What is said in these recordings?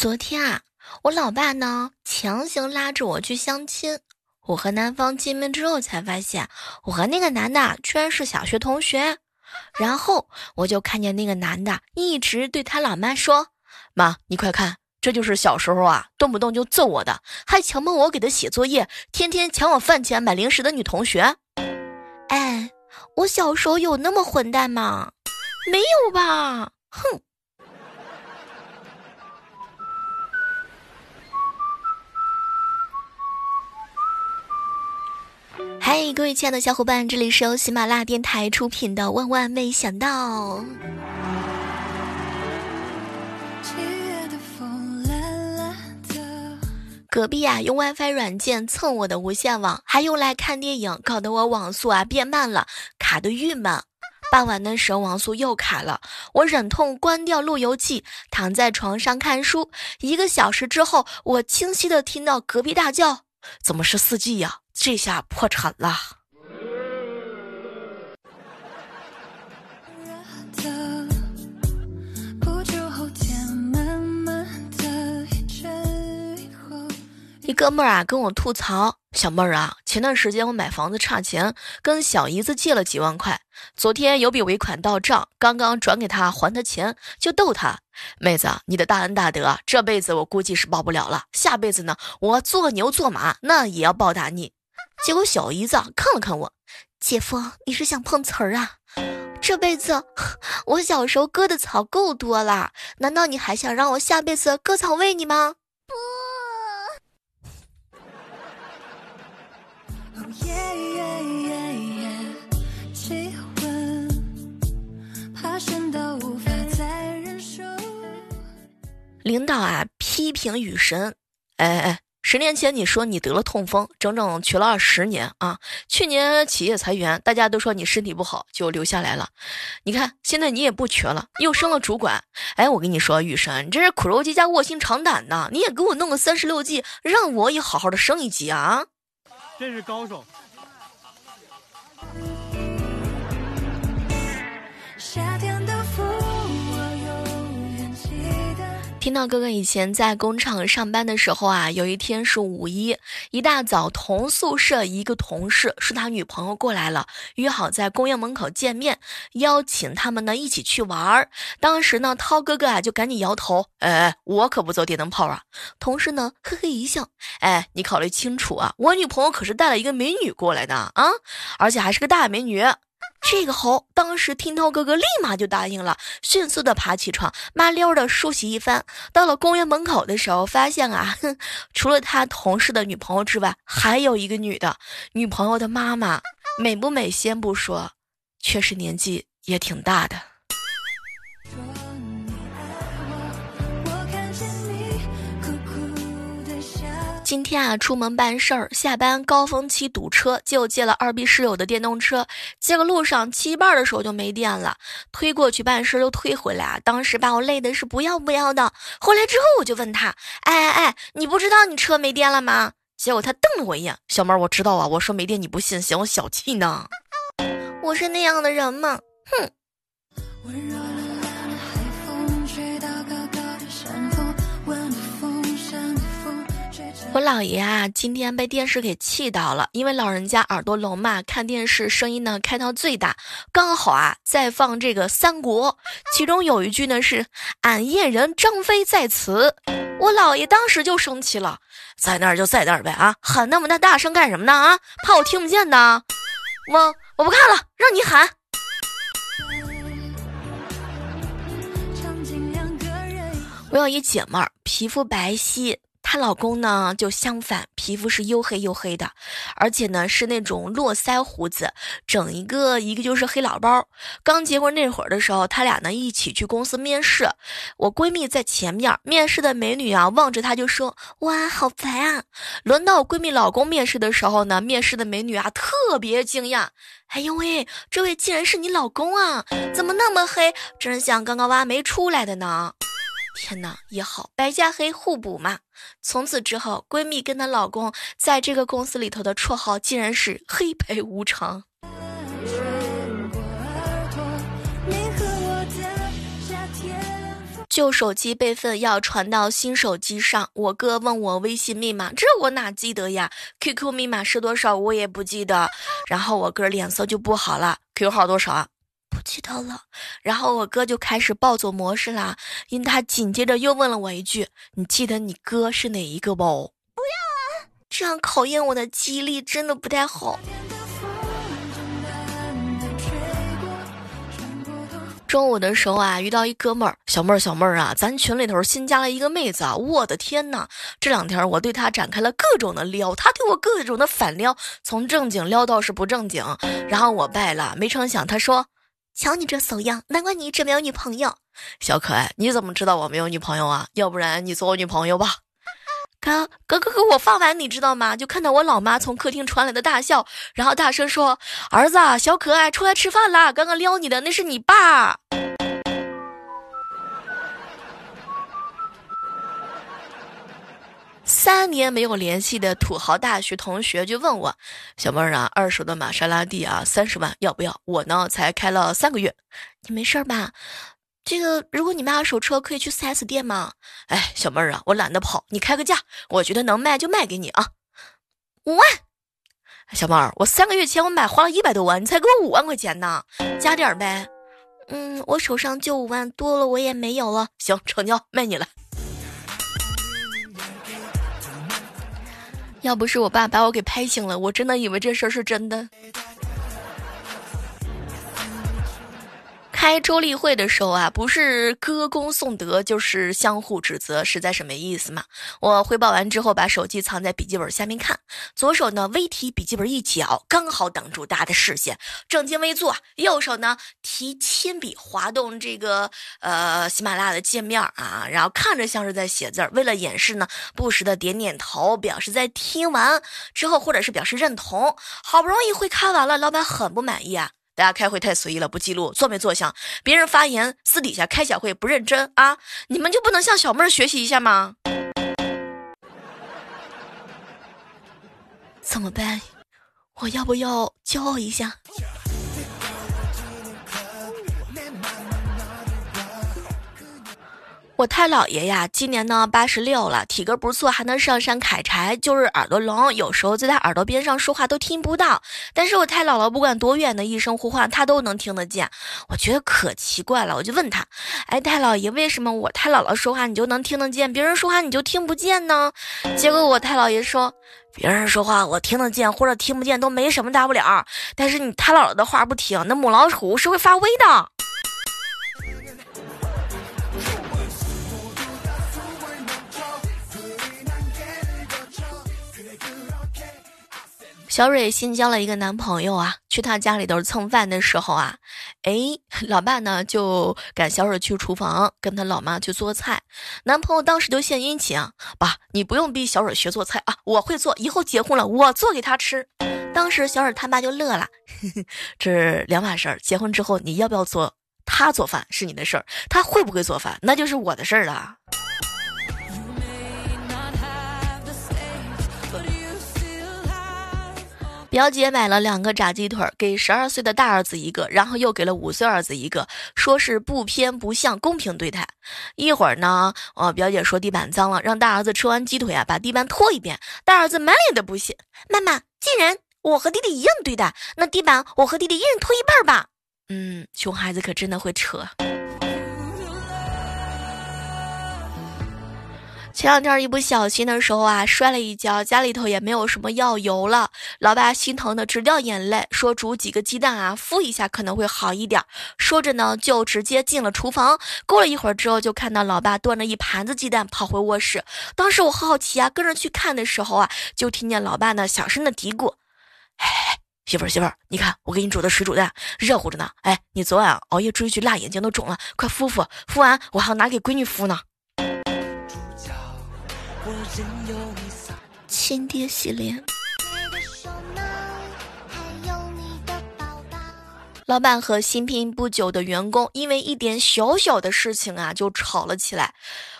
昨天啊，我老爸呢强行拉着我去相亲。我和男方见面之后，才发现我和那个男的居然是小学同学。然后我就看见那个男的一直对他老妈说：“妈，你快看，这就是小时候啊，动不动就揍我的，还强迫我给他写作业，天天抢我饭钱买零食的女同学。”哎，我小时候有那么混蛋吗？没有吧？哼！嗨，各位亲爱的小伙伴，这里是由喜马拉雅电台出品的《万万没想到》。隔壁啊，用 WiFi 软件蹭我的无线网，还用来看电影，搞得我网速啊变慢了，卡的郁闷。傍晚的时候，网速又卡了，我忍痛关掉路由器，躺在床上看书。一个小时之后，我清晰的听到隔壁大叫：“怎么是四 G 呀？这下破产了！”一哥们儿啊，跟我吐槽。小妹儿啊，前段时间我买房子差钱，跟小姨子借了几万块。昨天有笔尾款到账，刚刚转给她还她钱，就逗她：“妹子，你的大恩大德，这辈子我估计是报不了了，下辈子呢，我做牛做马，那也要报答你。”结果小姨子看了看我，姐夫，你是想碰瓷儿啊？这辈子我小时候割的草够多了，难道你还想让我下辈子割草喂你吗？不。领导啊，批评雨神，哎哎，十年前你说你得了痛风，整整瘸了二十年啊！去年企业裁员，大家都说你身体不好，就留下来了。你看现在你也不瘸了，又升了主管。哎，我跟你说，雨神，你这是苦肉计加卧薪尝胆呐！你也给我弄个三十六计，让我也好好的升一级啊！真是高手。听到哥哥以前在工厂上班的时候啊，有一天是五一，一大早同宿舍一个同事是他女朋友过来了，约好在公园门口见面，邀请他们呢一起去玩儿。当时呢，涛哥哥啊就赶紧摇头，哎，我可不走电灯泡啊。同事呢嘿嘿一笑，哎，你考虑清楚啊，我女朋友可是带了一个美女过来的啊，而且还是个大美女。这个猴当时听涛哥哥立马就答应了，迅速的爬起床，麻溜的梳洗一番。到了公园门口的时候，发现啊，哼，除了他同事的女朋友之外，还有一个女的。女朋友的妈妈美不美先不说，确实年纪也挺大的。今天啊，出门办事儿，下班高峰期堵车，就借了二逼室友的电动车。结果路上骑一半的时候就没电了，推过去办事又推回来啊！当时把我累的是不要不要的。回来之后我就问他：“哎哎哎，你不知道你车没电了吗？”结果他瞪了我一眼：“小妹儿，我知道啊，我说没电你不信，嫌我小气呢。我是那样的人吗？哼。”我姥爷啊，今天被电视给气到了，因为老人家耳朵聋嘛，看电视声音呢开到最大，刚好啊在放这个三国，其中有一句呢是“俺燕人张飞在此”，我姥爷当时就生气了，在那儿就在那儿呗啊，喊那么大大声干什么呢啊？怕我听不见呢？我我不看了，让你喊。我有一姐妹儿，皮肤白皙。她老公呢，就相反，皮肤是黝黑黝黑的，而且呢是那种络腮胡子，整一个一个就是黑老包。刚结婚那会儿的时候，他俩呢一起去公司面试，我闺蜜在前面，面试的美女啊望着她就说：“哇，好白啊！”轮到我闺蜜老公面试的时候呢，面试的美女啊特别惊讶：“哎呦喂，这位竟然是你老公啊？怎么那么黑？真像刚刚挖煤出来的呢！”天哪，也好，白加黑互补嘛。从此之后，闺蜜跟她老公在这个公司里头的绰号竟然是“黑白无常”。旧手机备份要传到新手机上，我哥问我微信密码，这我哪记得呀？QQ 密码是多少我也不记得。然后我哥脸色就不好了，QQ 号多少啊？不记得了。然后我哥就开始暴走模式啦，因他紧接着又问了我一句：“你记得你哥是哪一个不？”不要啊！这样考验我的记忆力真的不太好。中午的时候啊，遇到一哥们儿，小妹儿，小妹儿啊，咱群里头新加了一个妹子啊，我的天呐，这两天我对她展开了各种的撩，她对我各种的反撩，从正经撩到是不正经，然后我败了，没成想她说，瞧你这怂样，难怪你一直没有女朋友。小可爱，你怎么知道我没有女朋友啊？要不然你做我女朋友吧。哥哥哥哥，我放完你知道吗？就看到我老妈从客厅传来的大笑，然后大声说：“儿子，小可爱出来吃饭啦！刚刚撩你的那是你爸。”三年没有联系的土豪大学同学就问我：“小妹儿啊，二手的玛莎拉蒂啊，三十万要不要？我呢才开了三个月，你没事吧？”这个，如果你卖二手车，可以去 4S 店吗？哎，小妹儿啊，我懒得跑，你开个价，我觉得能卖就卖给你啊，五万。小妹儿，我三个月前我买花了一百多万，你才给我五万块钱呢，加点儿呗。嗯，我手上就五万，多了我也没有了。行，成交，卖你了。要不是我爸把我给拍醒了，我真的以为这事儿是真的。开周例会的时候啊，不是歌功颂德，就是相互指责，实在是没意思嘛。我汇报完之后，把手机藏在笔记本下面看，左手呢微提笔记本一角，刚好挡住大家的视线，正襟危坐；右手呢提铅笔滑动这个呃喜马拉雅的界面啊，然后看着像是在写字儿。为了掩饰呢，不时的点点头，表示在听完之后，或者是表示认同。好不容易会开完了，老板很不满意啊。大家开会太随意了，不记录，坐没坐相？别人发言私底下开小会不认真啊？你们就不能向小妹儿学习一下吗？怎么办？我要不要骄傲一下？我太姥爷呀，今年呢八十六了，体格不错，还能上山砍柴，就是耳朵聋，有时候在他耳朵边上说话都听不到。但是我太姥姥不管多远的一声呼唤，他都能听得见。我觉得可奇怪了，我就问他：“哎，太姥爷，为什么我太姥姥说话你就能听得见，别人说话你就听不见呢？”结果我太姥爷说：“别人说话我听得见或者听不见都没什么大不了，但是你太姥姥的话不听，那母老虎是会发威的。”小蕊新交了一个男朋友啊，去他家里头蹭饭的时候啊，哎，老爸呢就赶小蕊去厨房跟他老妈去做菜，男朋友当时就献殷勤啊，爸，你不用逼小蕊学做菜啊，我会做，以后结婚了我做给他吃。当时小蕊他妈就乐了，这是两码事儿，结婚之后你要不要做他做饭是你的事儿，他会不会做饭那就是我的事儿了。表姐买了两个炸鸡腿，给十二岁的大儿子一个，然后又给了五岁儿子一个，说是不偏不向，公平对待。一会儿呢，呃，表姐说地板脏了，让大儿子吃完鸡腿啊，把地板拖一遍。大儿子满脸的不屑：“妈妈，既然我和弟弟一样对待，那地板我和弟弟一人拖一半吧。”嗯，熊孩子可真的会扯。前两天一不小心的时候啊，摔了一跤，家里头也没有什么药油了。老爸心疼的直掉眼泪，说煮几个鸡蛋啊，敷一下可能会好一点。说着呢，就直接进了厨房。过了一会儿之后，就看到老爸端着一盘子鸡蛋跑回卧室。当时我好奇啊，跟着去看的时候啊，就听见老爸呢小声的嘀咕：“哎，媳妇儿媳妇儿，你看我给你煮的水煮蛋，热乎着呢。哎，你昨晚熬夜追剧，辣眼睛都肿了，快敷敷，敷完我还要拿给闺女敷呢。”亲爹洗脸。老板和新聘不久的员工因为一点小小的事情啊就吵了起来。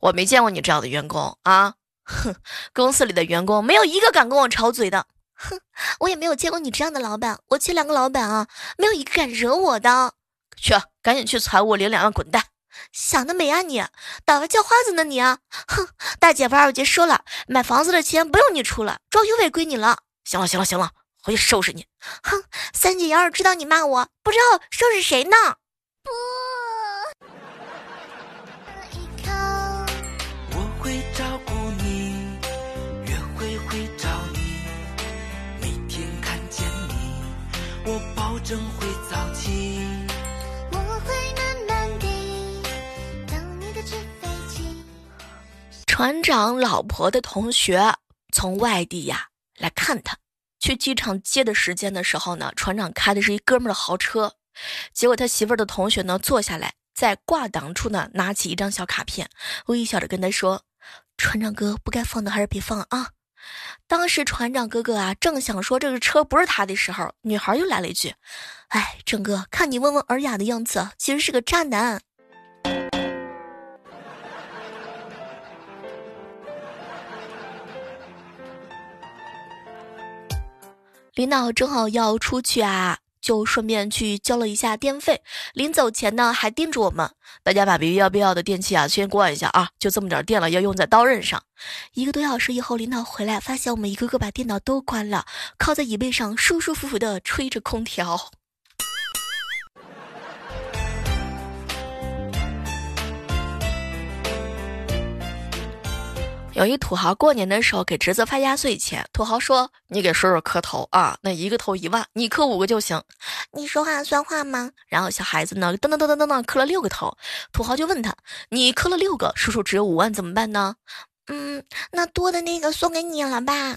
我没见过你这样的员工啊！哼，公司里的员工没有一个敢跟我吵嘴的。哼，我也没有见过你这样的老板。我前两个老板啊，没有一个敢惹我的。去，赶紧去财务领两万滚蛋。想得美啊你，打发叫花子呢你啊！哼，大姐夫二姐说了，买房子的钱不用你出了，装修费归你了。行了行了行了，回去收拾你。哼，三姐要是知道你骂我，不知道收拾谁呢？不。会早起船长老婆的同学从外地呀来看他，去机场接的时间的时候呢，船长开的是一哥们的豪车，结果他媳妇儿的同学呢坐下来，在挂档处呢拿起一张小卡片，微笑着跟他说：“船长哥，不该放的还是别放啊。”当时船长哥哥啊正想说这个车不是他的时候，女孩又来了一句：“哎，郑哥，看你温文尔雅的样子，其实是个渣男。”领导正好要出去啊，就顺便去交了一下电费。临走前呢，还叮嘱我们大家把必要必要的电器啊先关一下啊，就这么点电了，要用在刀刃上。一个多小时以后，领导回来，发现我们一个个把电脑都关了，靠在椅背上舒舒服服的吹着空调。有一土豪过年的时候给侄子发压岁钱，土豪说：“你给叔叔磕头啊，那一个头一万，你磕五个就行。”你说话算话吗？然后小孩子呢，噔噔噔噔噔噔磕了六个头，土豪就问他：“你磕了六个，叔叔只有五万怎么办呢？”嗯，那多的那个送给你了吧。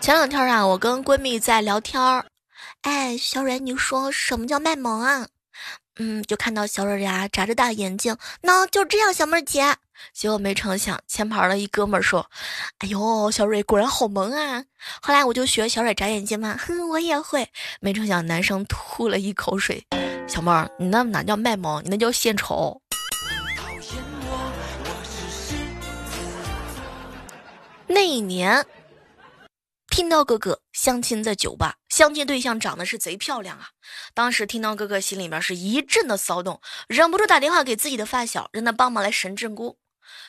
前两天啊，我跟闺蜜在聊天儿，哎，小蕊，你说什么叫卖萌啊？嗯，就看到小蕊呀眨着大眼睛，那，就这样，小妹儿姐。结果没成想，前排的一哥们儿说：“哎呦，小蕊果然好萌啊！”后来我就学小蕊眨眼睛嘛，哼，我也会。没成想，男生吐了一口水。小妹儿，你那哪叫卖萌，你那叫献丑。那一年。听到哥哥相亲在酒吧，相亲对象长得是贼漂亮啊！当时听到哥哥心里面是一阵的骚动，忍不住打电话给自己的发小，让他帮忙来神正宫。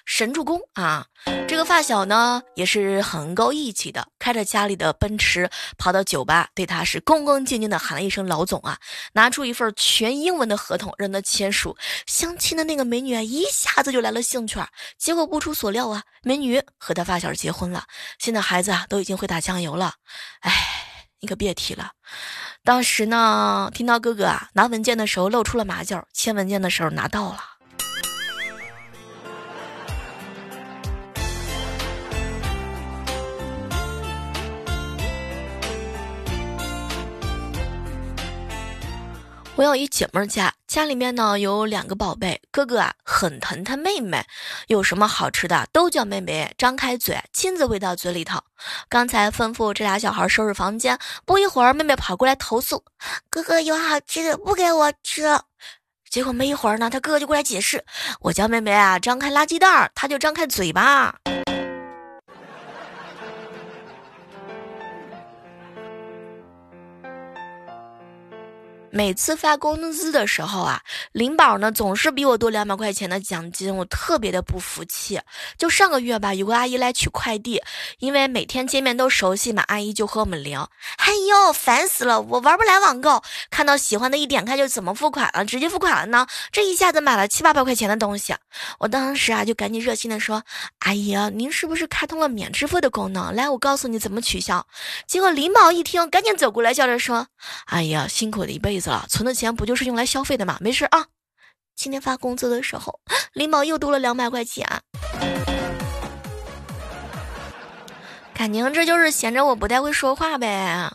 神助攻啊！这个发小呢也是很够义气的，开着家里的奔驰跑到酒吧，对他是恭恭敬敬的喊了一声“老总啊”，拿出一份全英文的合同让他签署。相亲的那个美女啊，一下子就来了兴趣，结果不出所料啊，美女和他发小结婚了，现在孩子啊都已经会打酱油了。哎，你可别提了，当时呢听到哥哥啊拿文件的时候露出了马脚，签文件的时候拿到了。我有一姐妹家，家里面呢有两个宝贝，哥哥啊很疼他妹妹，有什么好吃的都叫妹妹张开嘴亲自喂到嘴里头。刚才吩咐这俩小孩收拾房间，不一会儿妹妹跑过来投诉，哥哥有好吃的不给我吃。结果没一会儿呢，他哥哥就过来解释，我叫妹妹啊张开垃圾袋，他就张开嘴巴。每次发工资的时候啊，领宝呢总是比我多两百块钱的奖金，我特别的不服气。就上个月吧，有个阿姨来取快递，因为每天见面都熟悉嘛，阿姨就和我们聊。哎呦，烦死了，我玩不来网购，看到喜欢的一点开就怎么付款了，直接付款了呢？这一下子买了七八百块钱的东西，我当时啊就赶紧热心的说：“阿姨，您是不是开通了免支付的功能？来，我告诉你怎么取消。”结果领宝一听，赶紧走过来叫着说：“阿姨啊，辛苦了一辈意思了，存的钱不就是用来消费的吗？没事啊。今天发工资的时候，林宝又多了两百块钱，感情这就是闲着我不太会说话呗。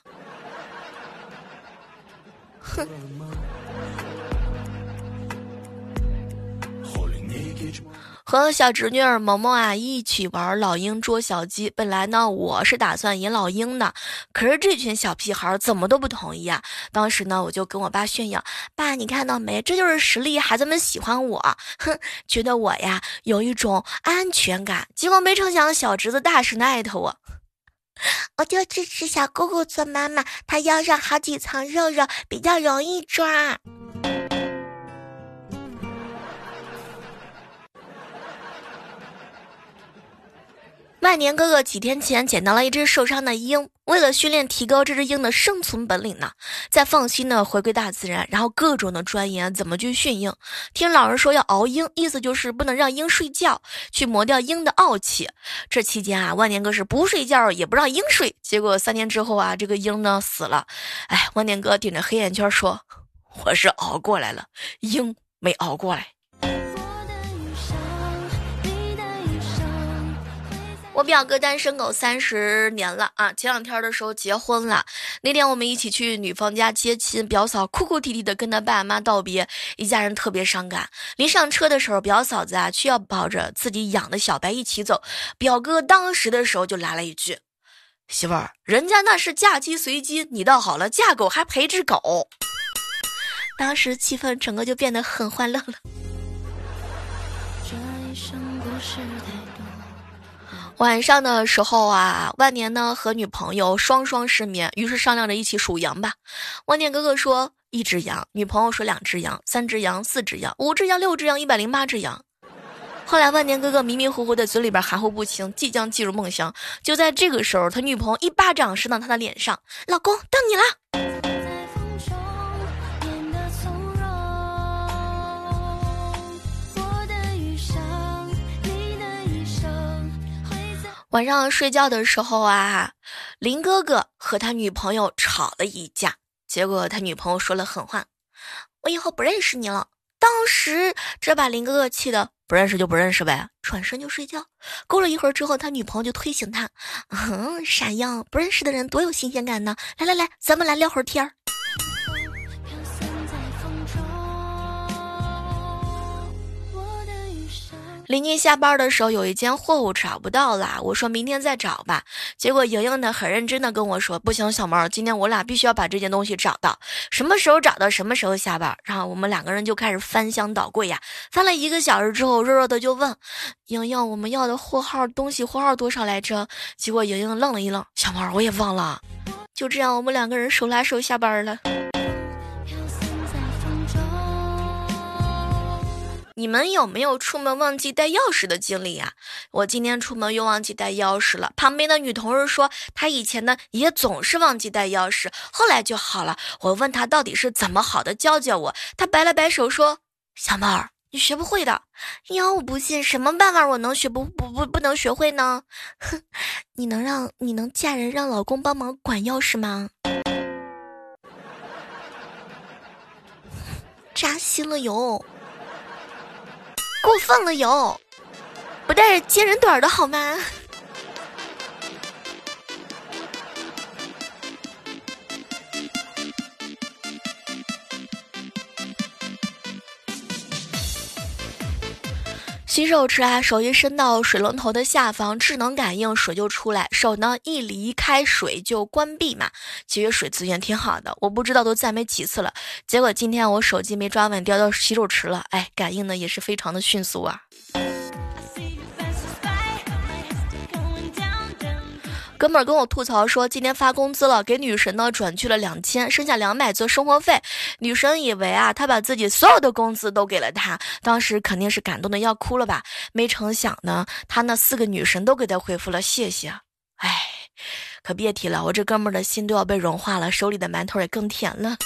哼。和小侄女儿萌萌啊一起玩老鹰捉小鸡。本来呢，我是打算引老鹰的，可是这群小屁孩怎么都不同意啊。当时呢，我就跟我爸炫耀：“爸，你看到没？这就是实力，孩子们喜欢我，哼，觉得我呀有一种安全感。”结果没成想，小侄子大声的艾特我：“我就支持小姑姑做妈妈，她腰上好几层肉肉，比较容易抓。万年哥哥几天前捡到了一只受伤的鹰，为了训练提高这只鹰的生存本领呢，在放心的回归大自然，然后各种的钻研怎么去训鹰。听老人说要熬鹰，意思就是不能让鹰睡觉，去磨掉鹰的傲气。这期间啊，万年哥是不睡觉也不让鹰睡，结果三天之后啊，这个鹰呢死了。哎，万年哥顶着黑眼圈说：“ 我是熬过来了，鹰没熬过来。”我表哥单身狗三十年了啊，前两天的时候结婚了。那天我们一起去女方家接亲，表嫂哭哭啼啼的跟他爸妈道别，一家人特别伤感。临上车的时候，表嫂子啊却要抱着自己养的小白一起走。表哥当时的时候就来了一句：“媳妇儿，人家那是嫁鸡随鸡，你倒好了，嫁狗还陪只狗。”当时气氛整个就变得很欢乐了。这一生故事晚上的时候啊，万年呢和女朋友双双失眠，于是商量着一起数羊吧。万年哥哥说一只羊，女朋友说两只羊，三只羊，四只羊，五只羊，六只羊，一百零八只羊。后来万年哥哥迷迷糊糊的，嘴里边含糊不清，即将进入梦乡。就在这个时候，他女朋友一巴掌扇到他的脸上：“老公，到你了。”晚上睡觉的时候啊，林哥哥和他女朋友吵了一架，结果他女朋友说了狠话：“我以后不认识你了。”当时这把林哥哥气的不认识就不认识呗，转身就睡觉。过了一会儿之后，他女朋友就推醒他：“嗯，傻样，不认识的人多有新鲜感呢！来来来，咱们来聊会儿天儿。”临近下班的时候，有一件货物找不到了，我说明天再找吧。结果莹莹呢很认真的跟我说：“不行，小猫，今天我俩必须要把这件东西找到，什么时候找到什么时候下班。”然后我们两个人就开始翻箱倒柜呀，翻了一个小时之后，弱弱的就问莹莹：“我们要的货号东西货号多少来着？”结果莹莹愣了一愣：“小猫，我也忘了。”就这样，我们两个人手拉手下班了。你们有没有出门忘记带钥匙的经历呀？我今天出门又忘记带钥匙了。旁边的女同事说，她以前呢也总是忘记带钥匙，后来就好了。我问她到底是怎么好的，教教我。她摆了摆手说：“小妹儿，你学不会的。”要我不信，什么办法我能学不不不不能学会呢？哼，你能让你能嫁人让老公帮忙管钥匙吗？扎心了哟。过分了哟，不带着接人短的好吗？洗手池啊，手一伸到水龙头的下方，智能感应水就出来；手呢一离开水就关闭嘛。其实水资源挺好的，我不知道都赞美几次了。结果今天我手机没抓稳，掉到洗手池了。哎，感应的也是非常的迅速啊。哥们儿跟我吐槽说，今天发工资了，给女神呢转去了两千，剩下两百做生活费。女神以为啊，他把自己所有的工资都给了他，当时肯定是感动的要哭了吧？没成想呢，他那四个女神都给他回复了谢谢。哎，可别提了，我这哥们儿的心都要被融化了，手里的馒头也更甜了。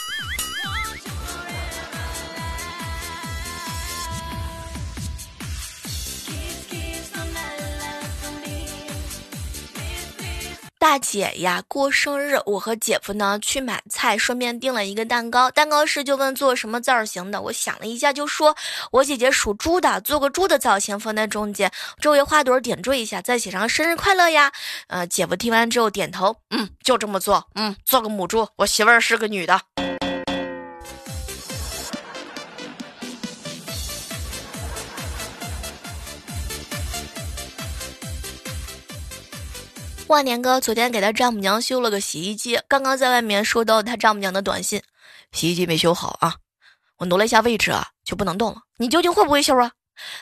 大姐呀，过生日，我和姐夫呢去买菜，顺便订了一个蛋糕。蛋糕师就问做什么造型的，我想了一下，就说我姐姐属猪的，做个猪的造型放在中间，周围花朵点缀一下，再写上生日快乐呀。呃，姐夫听完之后点头，嗯，就这么做，嗯，做个母猪，我媳妇儿是个女的。万年哥昨天给他丈母娘修了个洗衣机，刚刚在外面收到他丈母娘的短信：“洗衣机没修好啊，我挪了一下位置啊，就不能动了。你究竟会不会修啊？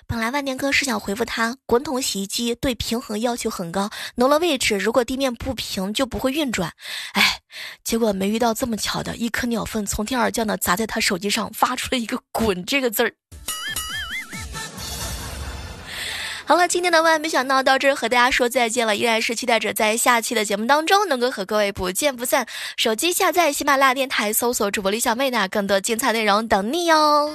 本来万年哥是想回复他，滚筒洗衣机对平衡要求很高，挪了位置，如果地面不平就不会运转。哎，结果没遇到这么巧的，一颗鸟粪从天而降的砸在他手机上，发出了一个“滚”这个字儿。好了，今天的万万没想到到这儿和大家说再见了，依然是期待着在下期的节目当中能够和各位不见不散。手机下载喜马拉雅电台，搜索主播李小妹呢，更多精彩内容等你哟。